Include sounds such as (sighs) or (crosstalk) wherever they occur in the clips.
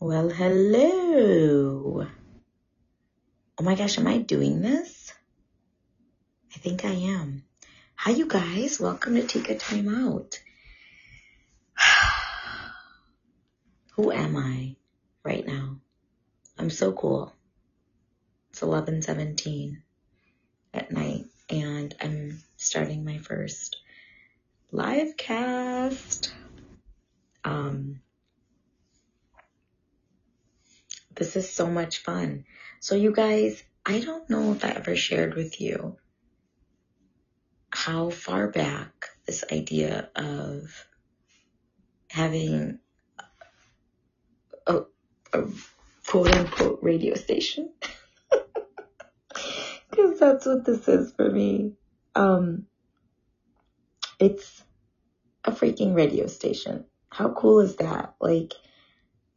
Well, hello. Oh my gosh, am I doing this? I think I am. Hi, you guys. Welcome to Tika Time Out. (sighs) Who am I right now? I'm so cool. It's 11:17 at night and I'm starting my first live cast. Um This is so much fun. So you guys, I don't know if I ever shared with you how far back this idea of having a, a quote unquote radio station, (laughs) because that's what this is for me. Um, it's a freaking radio station. How cool is that? Like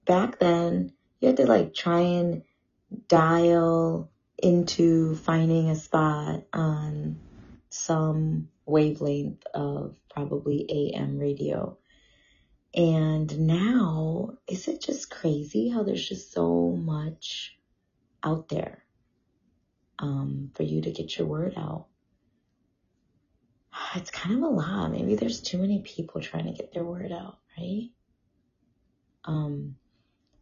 back then, you had to like try and dial into finding a spot on some wavelength of probably AM radio. And now, is it just crazy how there's just so much out there um, for you to get your word out? (sighs) It's kind of a lot. Maybe there's too many people trying to get their word out, right? Um,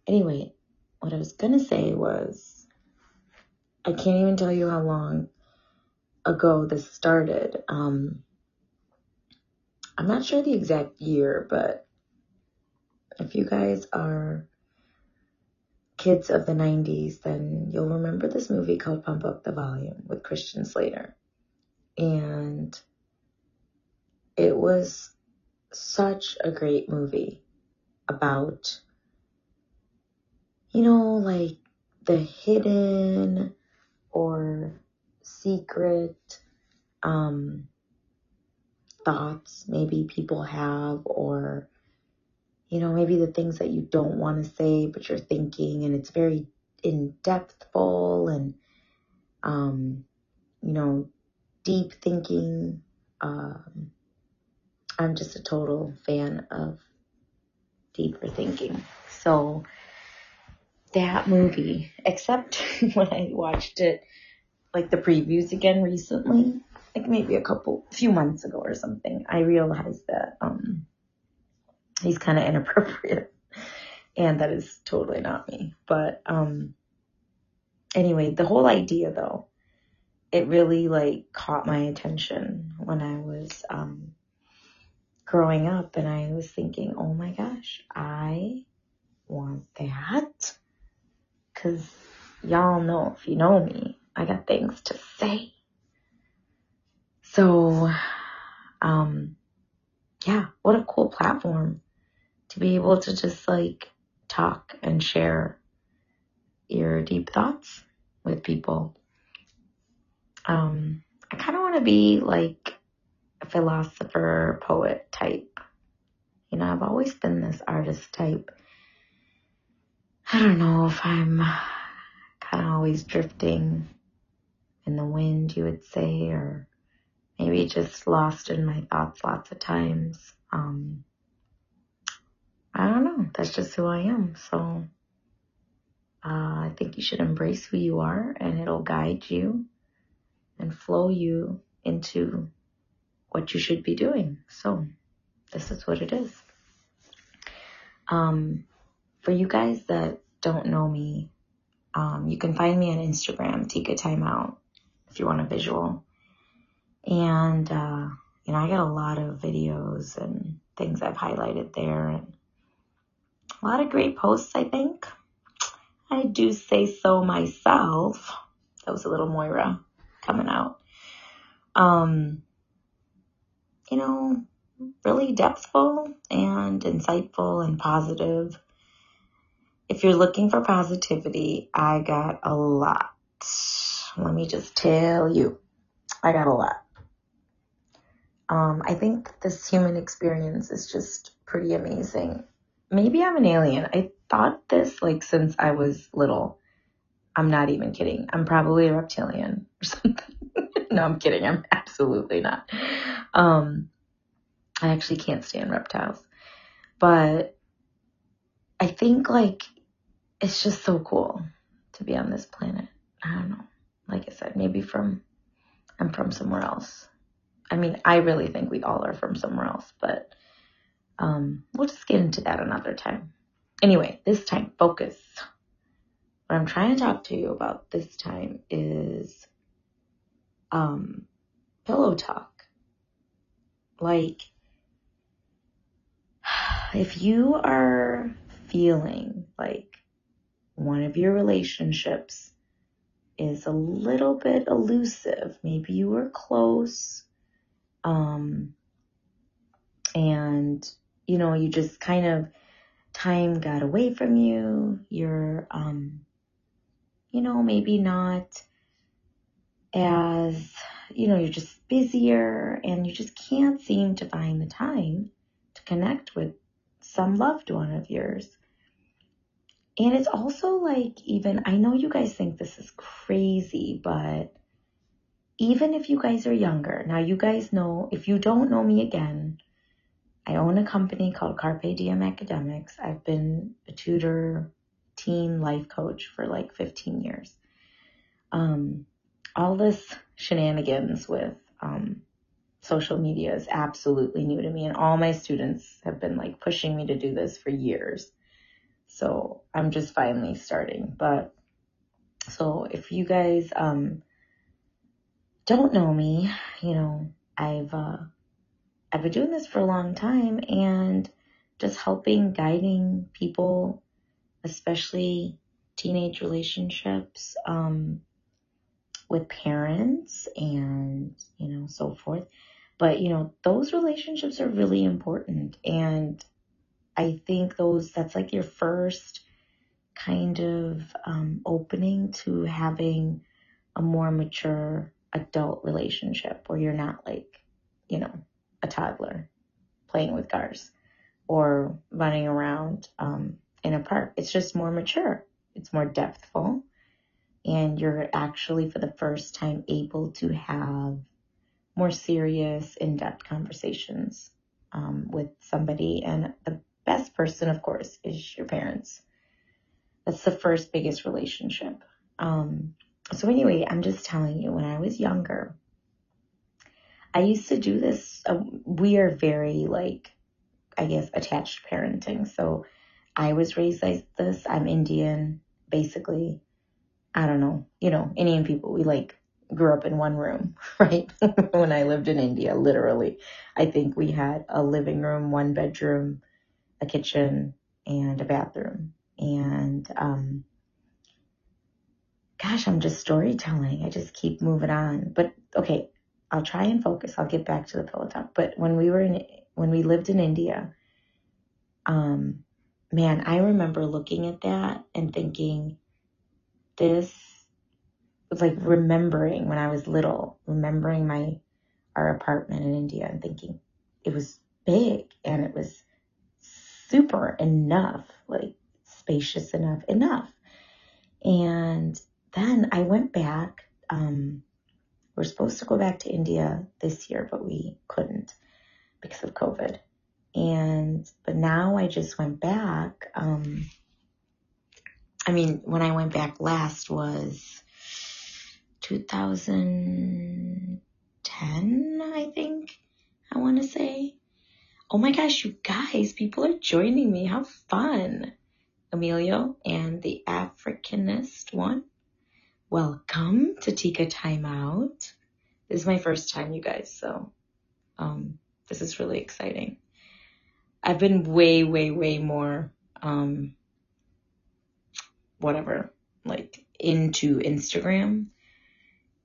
anyway, what I was gonna say was, I can't even tell you how long ago this started. Um, I'm not sure the exact year, but if you guys are kids of the 90s, then you'll remember this movie called Pump Up the Volume with Christian Slater. And it was such a great movie about you know, like the hidden or secret um, thoughts maybe people have, or, you know, maybe the things that you don't want to say, but you're thinking, and it's very in depthful and, um, you know, deep thinking. Um, I'm just a total fan of deeper thinking. So, that movie, except (laughs) when I watched it, like the previews again recently, like maybe a couple, a few months ago or something, I realized that, um, he's kind of inappropriate (laughs) and that is totally not me. But, um, anyway, the whole idea though, it really like caught my attention when I was, um, growing up and I was thinking, oh my gosh, I want that. Cause y'all know if you know me, I got things to say. So, um, yeah, what a cool platform to be able to just like talk and share your deep thoughts with people. Um, I kind of want to be like a philosopher, poet type. You know, I've always been this artist type. I don't know if I'm kind of always drifting in the wind, you would say, or maybe just lost in my thoughts lots of times. Um, I don't know. That's just who I am. So uh, I think you should embrace who you are, and it'll guide you and flow you into what you should be doing. So this is what it is. Um, for you guys that don't know me, um, you can find me on Instagram, take Tika Timeout, if you want a visual. And, uh, you know, I got a lot of videos and things I've highlighted there and a lot of great posts, I think. I do say so myself. That was a little Moira coming out. Um, you know, really depthful and insightful and positive if you're looking for positivity, I got a lot. Let me just tell you, I got a lot. Um, I think this human experience is just pretty amazing. Maybe I'm an alien. I thought this like since I was little. I'm not even kidding. I'm probably a reptilian or (laughs) something. no, I'm kidding. I'm absolutely not. Um, I actually can't stand reptiles. But I think like it's just so cool to be on this planet. I don't know. Like I said, maybe from I'm from somewhere else. I mean, I really think we all are from somewhere else, but um, we'll just get into that another time. Anyway, this time, focus. What I'm trying to talk to you about this time is um, pillow talk. Like, (sighs) if you are feeling like one of your relationships is a little bit elusive, maybe you were close, um, and you know, you just kind of time got away from you, you're, um, you know, maybe not as, you know, you're just busier and you just can't seem to find the time to connect with some loved one of yours. And it's also like, even, I know you guys think this is crazy, but even if you guys are younger, now you guys know, if you don't know me again, I own a company called Carpe Diem Academics. I've been a tutor, teen life coach for like 15 years. Um, all this shenanigans with um, social media is absolutely new to me, and all my students have been like pushing me to do this for years. So I'm just finally starting. But so if you guys um, don't know me, you know, I've uh, I've been doing this for a long time and just helping, guiding people, especially teenage relationships, um, with parents and, you know, so forth. But, you know, those relationships are really important. And I think those, that's like your first kind of um, opening to having a more mature adult relationship where you're not like, you know, a toddler playing with cars or running around um, in a park. It's just more mature. It's more depthful and you're actually for the first time able to have more serious, in-depth conversations um, with somebody. And the best person, of course, is your parents. That's the first biggest relationship. Um, so anyway, I'm just telling you, when I was younger, I used to do this. Uh, we are very like, I guess, attached parenting. So I was raised like this. I'm Indian, basically. I don't know, you know, Indian people, we like grew up in one room, (laughs) right? (laughs) when I lived in India, literally. I think we had a living room, one bedroom, a kitchen, and a bathroom. And, um, gosh, I'm just storytelling. I just keep moving on. But okay, I'll try and focus. I'll get back to the pillow talk. But when we were in, when we lived in India, um, man, I remember looking at that and thinking, this like remembering when I was little, remembering my our apartment in India and thinking it was big and it was super enough, like spacious enough, enough. And then I went back. Um, we're supposed to go back to India this year, but we couldn't because of COVID. And but now I just went back. Um, I mean, when I went back last was 2010, I think. I want to say. Oh my gosh, you guys, people are joining me. How fun. Emilio and the Africanist one. Welcome to Tika Timeout. This is my first time, you guys, so um, this is really exciting. I've been way, way, way more um, whatever, like into Instagram.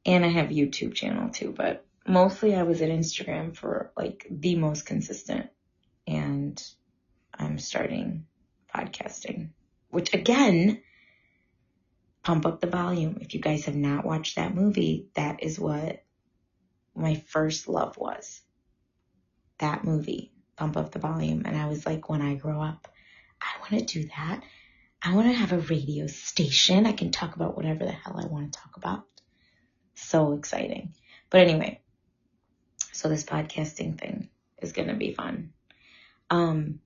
And I have YouTube channel too, but mostly I was at Instagram for like the most consistent and I'm starting podcasting, which again, pump up the volume. If you guys have not watched that movie, that is what my first love was. That movie, pump up the volume. And I was like, when I grow up, I want to do that. I want to have a radio station. I can talk about whatever the hell I want to talk about. So exciting. But anyway, so this podcasting thing is going to be fun. Um,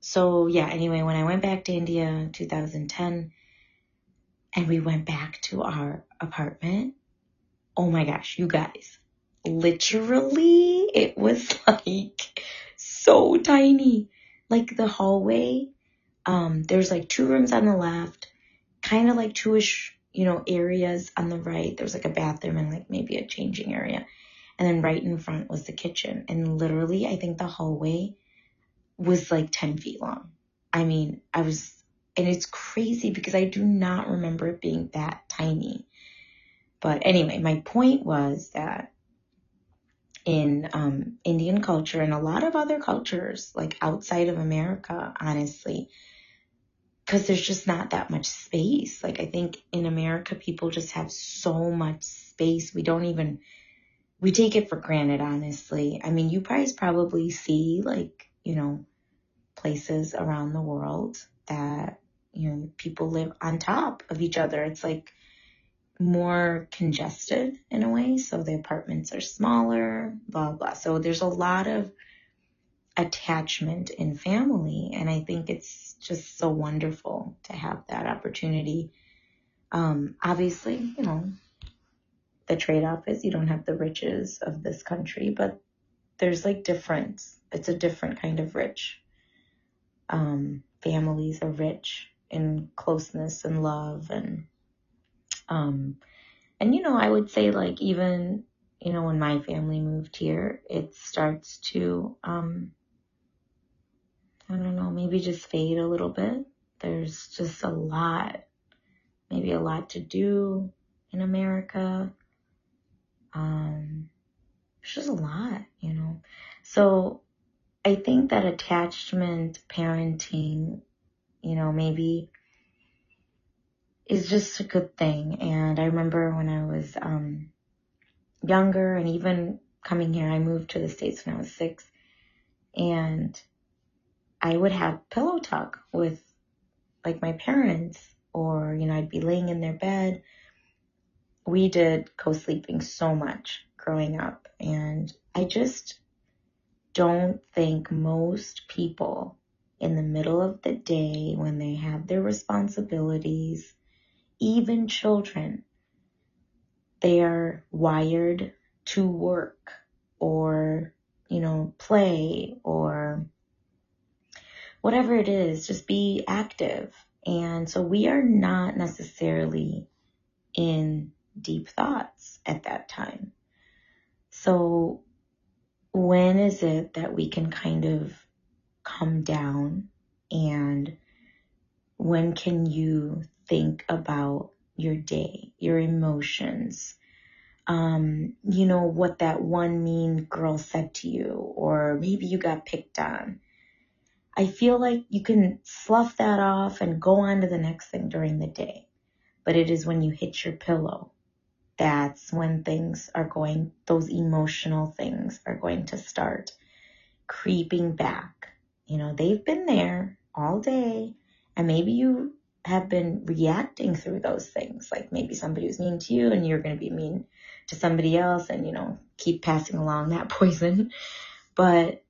so yeah, anyway, when I went back to India in 2010 and we went back to our apartment, oh my gosh, you guys, literally it was (laughs) like so tiny. Like the hallway, um, there's like two rooms on the left, kind of like two-ish, you know, areas on the right. There's like a bathroom and like maybe a changing area. And then right in front was the kitchen. And literally, I think the hallway was like 10 feet long. I mean, I was, and it's crazy because I do not remember it being that tiny. But anyway, my point was that in um, Indian culture and a lot of other cultures, like outside of America, honestly, because there's just not that much space. Like, I think in America, people just have so much space. We don't even, we take it for granted, honestly. I mean, you guys probably see, like, you know, places around the world that, you know, people live on top of each other. It's like more congested in a way. So the apartments are smaller, blah, blah. So there's a lot of attachment in family. And I think it's just so wonderful to have that opportunity. Um, obviously, you know, the trade off is you don't have the riches of this country, but there's like difference. It's a different kind of rich. Um, families are rich in closeness and love and um, and you know I would say like even you know when my family moved here it starts to um, I don't know maybe just fade a little bit. There's just a lot maybe a lot to do in America um, it's just a lot you know so I think that attachment parenting, you know, maybe is just a good thing. And I remember when I was um, younger and even coming here, I moved to the States when I was six. And I would have pillow talk with like my parents, or, you know, I'd be laying in their bed. We did co sleeping so much growing up. And I just don't think most people in the middle of the day when they have their responsibilities, even children, they are wired to work or, you know, play or whatever it is, just be active. And so we are not necessarily in deep thoughts at that time. So when is it that we can kind of come down and when can you think about your day, your emotions, um, you know, what that one mean girl said to you, or maybe you got picked on. I feel like you can slough that off and go on to the next thing during the day. But it is when you hit your pillow that's when things are going, those emotional things are going to start creeping back. You know, they've been there all day, and maybe you have been reacting through those things. Like maybe somebody was mean to you, and you're going to be mean to somebody else, and, you know, keep passing along that (laughs) poison. But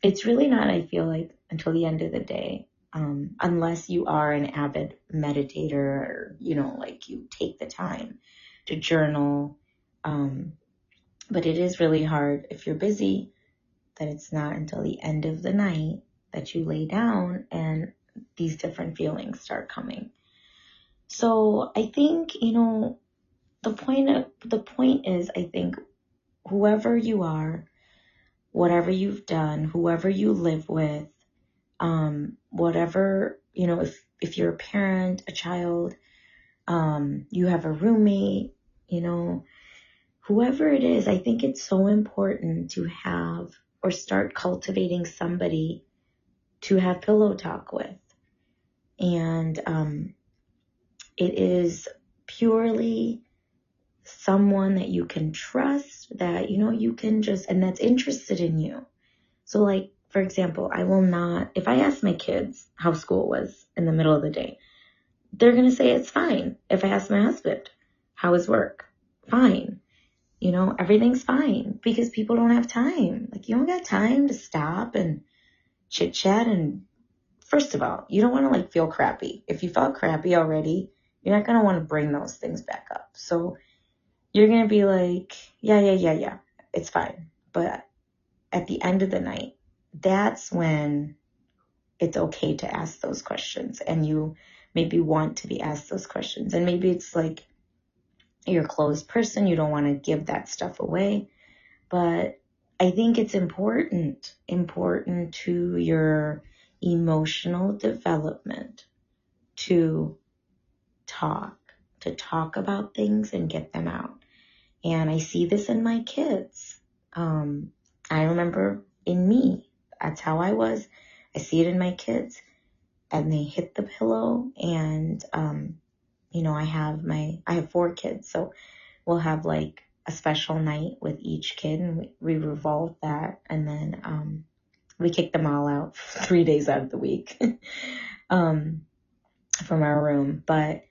it's really not, I feel like, until the end of the day. Um, unless you are an avid meditator or, you know, like you take the time to journal. Um, but it is really hard if you're busy that it's not until the end of the night that you lay down and these different feelings start coming. So I think, you know, the point of, the point is, I think whoever you are, whatever you've done, whoever you live with, um, whatever, you know, if, if you're a parent, a child, um, you have a roommate, you know, whoever it is, I think it's so important to have or start cultivating somebody to have pillow talk with. And um, it is purely someone that you can trust, that, you know, you can just, and that's interested in you. So, like, for example, I will not, if I ask my kids how school was in the middle of the day, they're going to say it's fine. If I ask my husband, how is work? Fine. You know, everything's fine because people don't have time. Like, you don't got time to stop and chit chat and first of all, you don't want to like feel crappy. If you felt crappy already, you're not going to want to bring those things back up. So you're going to be like, yeah, yeah, yeah, yeah, it's fine. But at the end of the night, that's when it's okay to ask those questions and you maybe want to be asked those questions. And maybe it's like you're a closed person, you don't want to give that stuff away. But I think it's important, important to your emotional development to talk, to talk about things and get them out. And I see this in my kids. Um, I remember in me, that's how I was. I see it in my kids and they hit the pillow and, um, you know, I have my, I have four kids. So we'll have like a special night with each kid and we, we revolve that. And then, um, we kick them all out (laughs) three days out of the week, (laughs) um, from our room. But,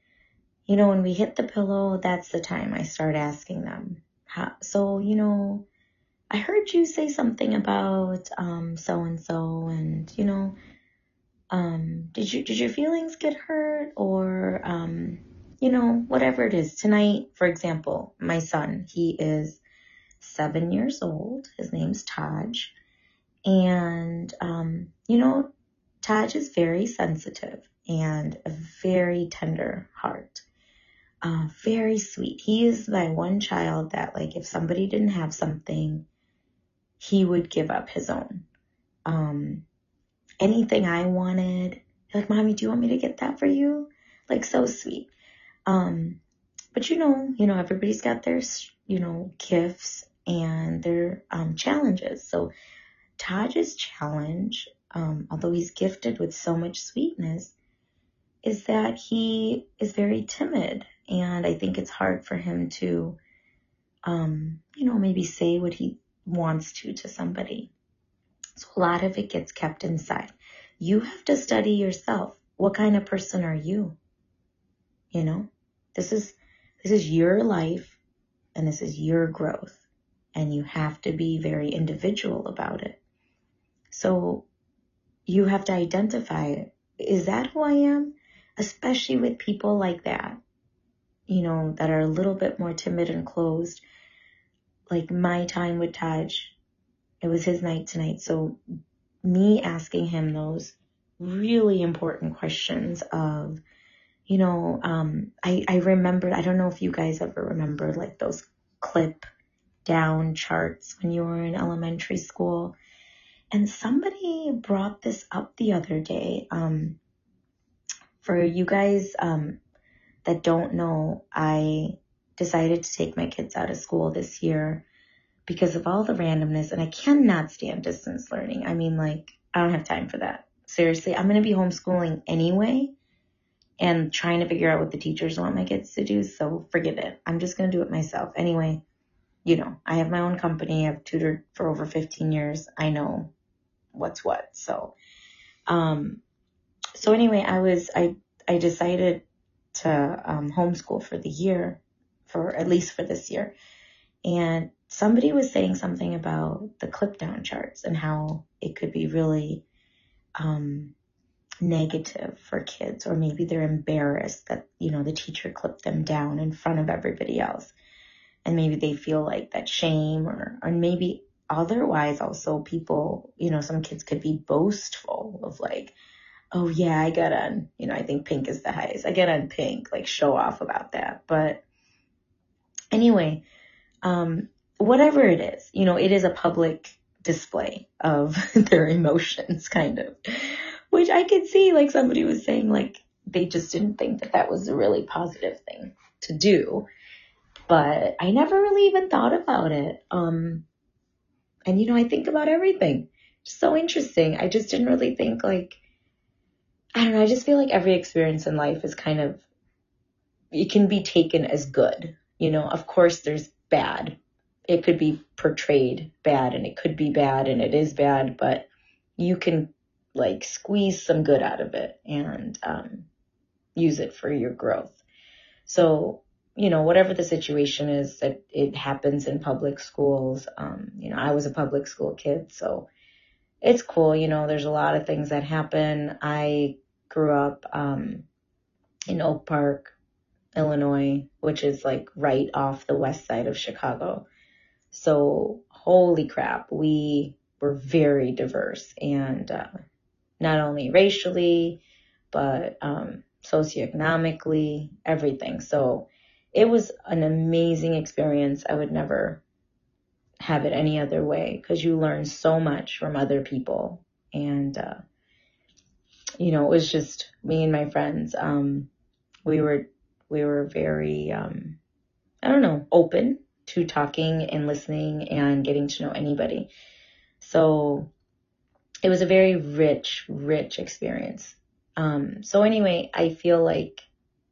you know, when we hit the pillow, that's the time I start asking them. How, so, you know, I heard you say something about um so and so and you know um did you did your feelings get hurt or um you know whatever it is tonight for example my son he is 7 years old his name's Taj and um you know Taj is very sensitive and a very tender heart uh, very sweet. He is my one child that, like, if somebody didn't have something, he would give up his own. Um, anything I wanted, like, mommy, do you want me to get that for you? Like, so sweet. Um, but you know, you know, everybody's got their, you know, gifts and their um, challenges. So Taj's challenge, um, although he's gifted with so much sweetness, is that he is very timid and I think it's hard for him to, um, you know, maybe say what he wants to to somebody. So a lot of it gets kept inside. You have to study yourself. What kind of person are you? You know, this is, this is your life and this is your growth and you have to be very individual about it. So you have to identify, is that who I am? Especially with people like that you know, that are a little bit more timid and closed. Like my time with Taj, it was his night tonight. So me asking him those really important questions of, you know, um, I, I remembered, I don't know if you guys ever remember like those clip down charts when you were in elementary school. And somebody brought this up the other day. Um, for you guys, um, that don't know, I decided to take my kids out of school this year because of all the randomness and I cannot stand distance learning. I mean, like, I don't have time for that. Seriously, I'm going to be homeschooling anyway and trying to figure out what the teachers want my kids to do. So forget it. I'm just going to do it myself. Anyway, you know, I have my own company. I've tutored for over 15 years. I know what's what. So, um, so anyway, I was, I, I decided to um, homeschool for the year, for at least for this year. And somebody was saying something about the clip down charts and how it could be really um, negative for kids, or maybe they're embarrassed that, you know, the teacher clipped them down in front of everybody else. And maybe they feel like that shame or, or maybe otherwise also people, you know, some kids could be boastful of like, oh yeah, I got on, you know, I think pink is the highest. I get on pink, like show off about that. But anyway, um, whatever it is, you know, it is a public display of (laughs) their emotions kind of, which I could see like somebody was saying like they just didn't think that that was a really positive thing to do. But I never really even thought about it. Um, and you know, I think about everything. so interesting. I just didn't really think like, I don't know, I just feel like every experience in life is kind of, it can be taken as good. You know, of course there's bad. It could be portrayed bad and it could be bad and it is bad, but you can like squeeze some good out of it and um, use it for your growth. So, you know, whatever the situation is that it happens in public schools, um, you know, I was a public school kid, so it's cool. You know, there's a lot of things that happen. I grew up um, in Oak Park, Illinois, which is like right off the west side of Chicago. So, holy crap, we were very diverse and uh, not only racially, but um, socioeconomically, everything. So, it was an amazing experience. I would never have it any other way because you learn so much from other people. And, uh, you know, it was just me and my friends. Um, we were, we were very, um, I don't know, open to talking and listening and getting to know anybody. So it was a very rich, rich experience. Um, so anyway, I feel like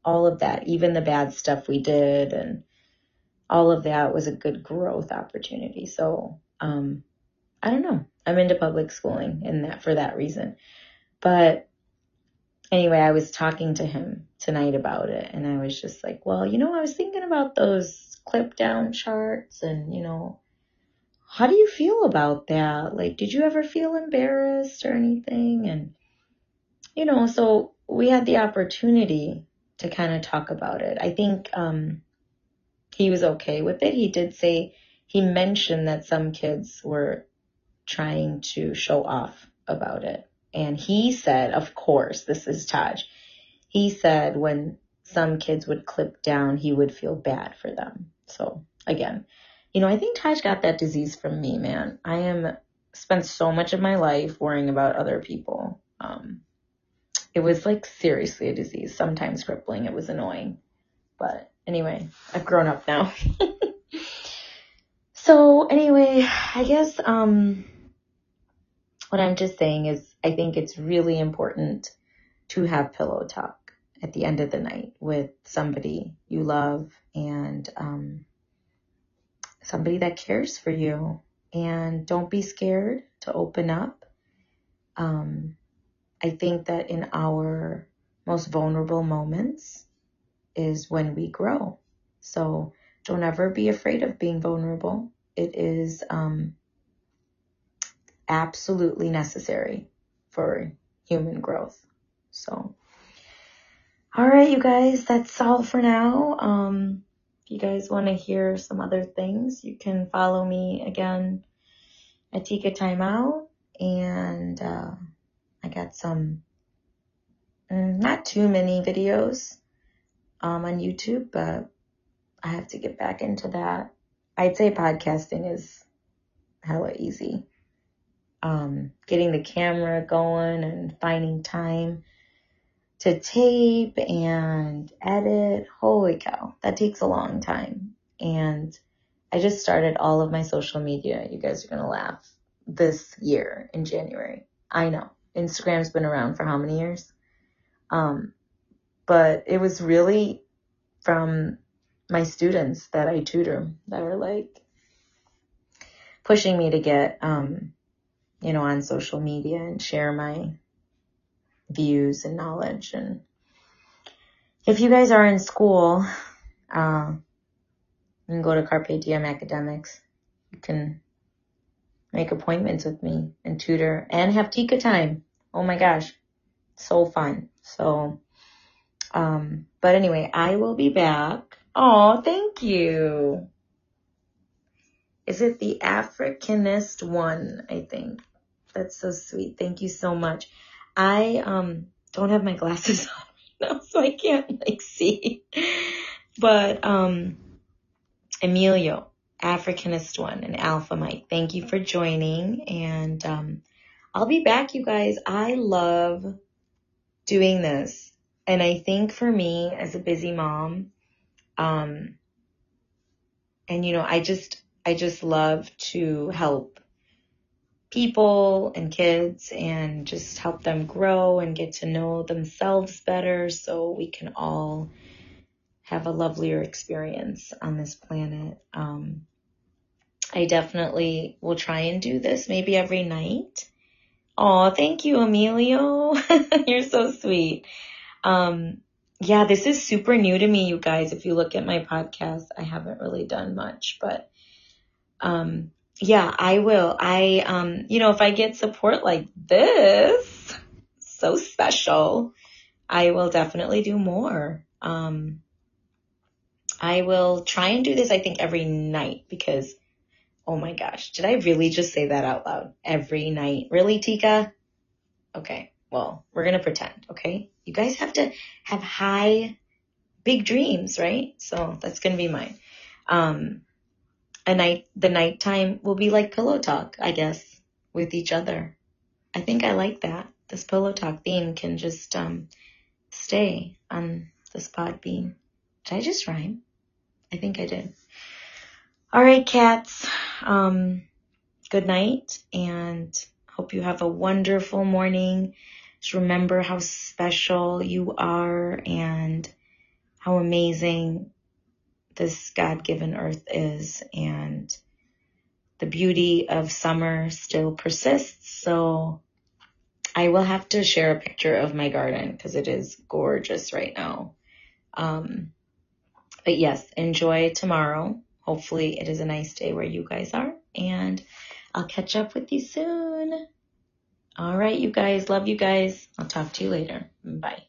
all of that, even the bad stuff we did and all of that was a good growth opportunity. So, um, I don't know. I'm into public schooling and that for that reason. But anyway, I was talking to him tonight about it and I was just like, well, you know, I was thinking about those clip down charts and, you know, how do you feel about that? Like, did you ever feel embarrassed or anything? And, you know, so we had the opportunity to kind of talk about it. I think um, he was okay with it. He did say, he mentioned that some kids were trying to show off about it. And he said, of course, this is Taj. He said when some kids would clip down, he would feel bad for them. So again, you know, I think Taj got that disease from me, man. I am spent so much of my life worrying about other people. Um, it was like seriously a disease, sometimes crippling. It was annoying. But anyway, I've grown up now. (laughs) so anyway, I guess um what I'm just saying is I think it's really important to have pillow talk at the end of the night with somebody you love and um, somebody that cares for you. And don't be scared to open up. Um, I think that in our most vulnerable moments is when we grow. So don't ever be afraid of being vulnerable. It is um, absolutely necessary for human growth. So, all right, you guys, that's all for now. Um, if you guys want to hear some other things, you can follow me again at Tika Timeout and. Uh, I got some, mm, not too many videos um, on YouTube, but I have to get back into that. I'd say podcasting is hella easy. Um, getting the camera going and finding time to tape and edit. Holy cow, that takes a long time. And I just started all of my social media. You guys are going to laugh this year in January. I know. Instagram's been around for how many years? Um, but it was really from my students that I tutor that are like pushing me to get, um, you know, on social media and share my views and knowledge. And if you guys are in school, uh, you can go to Carpe Diem Academics. You can make appointments with me and tutor and have Tika time. Oh my gosh. So fun. So, um, but anyway, I will be back. Oh, thank you. Is it the Africanist one? I think that's so sweet. Thank you so much. I, um, don't have my glasses (laughs) on right now, so I can't like see, but, um, Emilio, Africanist one and Alpha Mike. Thank you for joining and um, I'll be back, you guys. I love doing this. And I think for me as a busy mom, um, and you know, I just, I just love to help people and kids and just help them grow and get to know themselves better so we can all have a lovelier experience on this planet. Um, I definitely will try and do this maybe every night. Oh, thank you, Emilio. (laughs) You're so sweet. Um, yeah, this is super new to me, you guys. If you look at my podcast, I haven't really done much, but, um, yeah, I will. I, um, you know, if I get support like this, so special, I will definitely do more. Um, I will try and do this, I think, every night because, oh my gosh, did I really just say that out loud? Every night. Really, Tika? Okay, well, we're going to pretend, okay? You guys have to have high, big dreams, right? So that's going to be mine. Um, a night, the nighttime will be like pillow talk, I guess, with each other. I think I like that. This pillow talk theme can just, um, stay on this pod beam. Did I just rhyme? I think I did. All right, cats. Um, good night and hope you have a wonderful morning. Just remember how special you are and how amazing this God given earth is and the beauty of summer still persists. So I will have to share a picture of my garden because it is gorgeous right now. Um, but yes, enjoy tomorrow. Hopefully it is a nice day where you guys are and I'll catch up with you soon. All right, you guys. Love you guys. I'll talk to you later. Bye.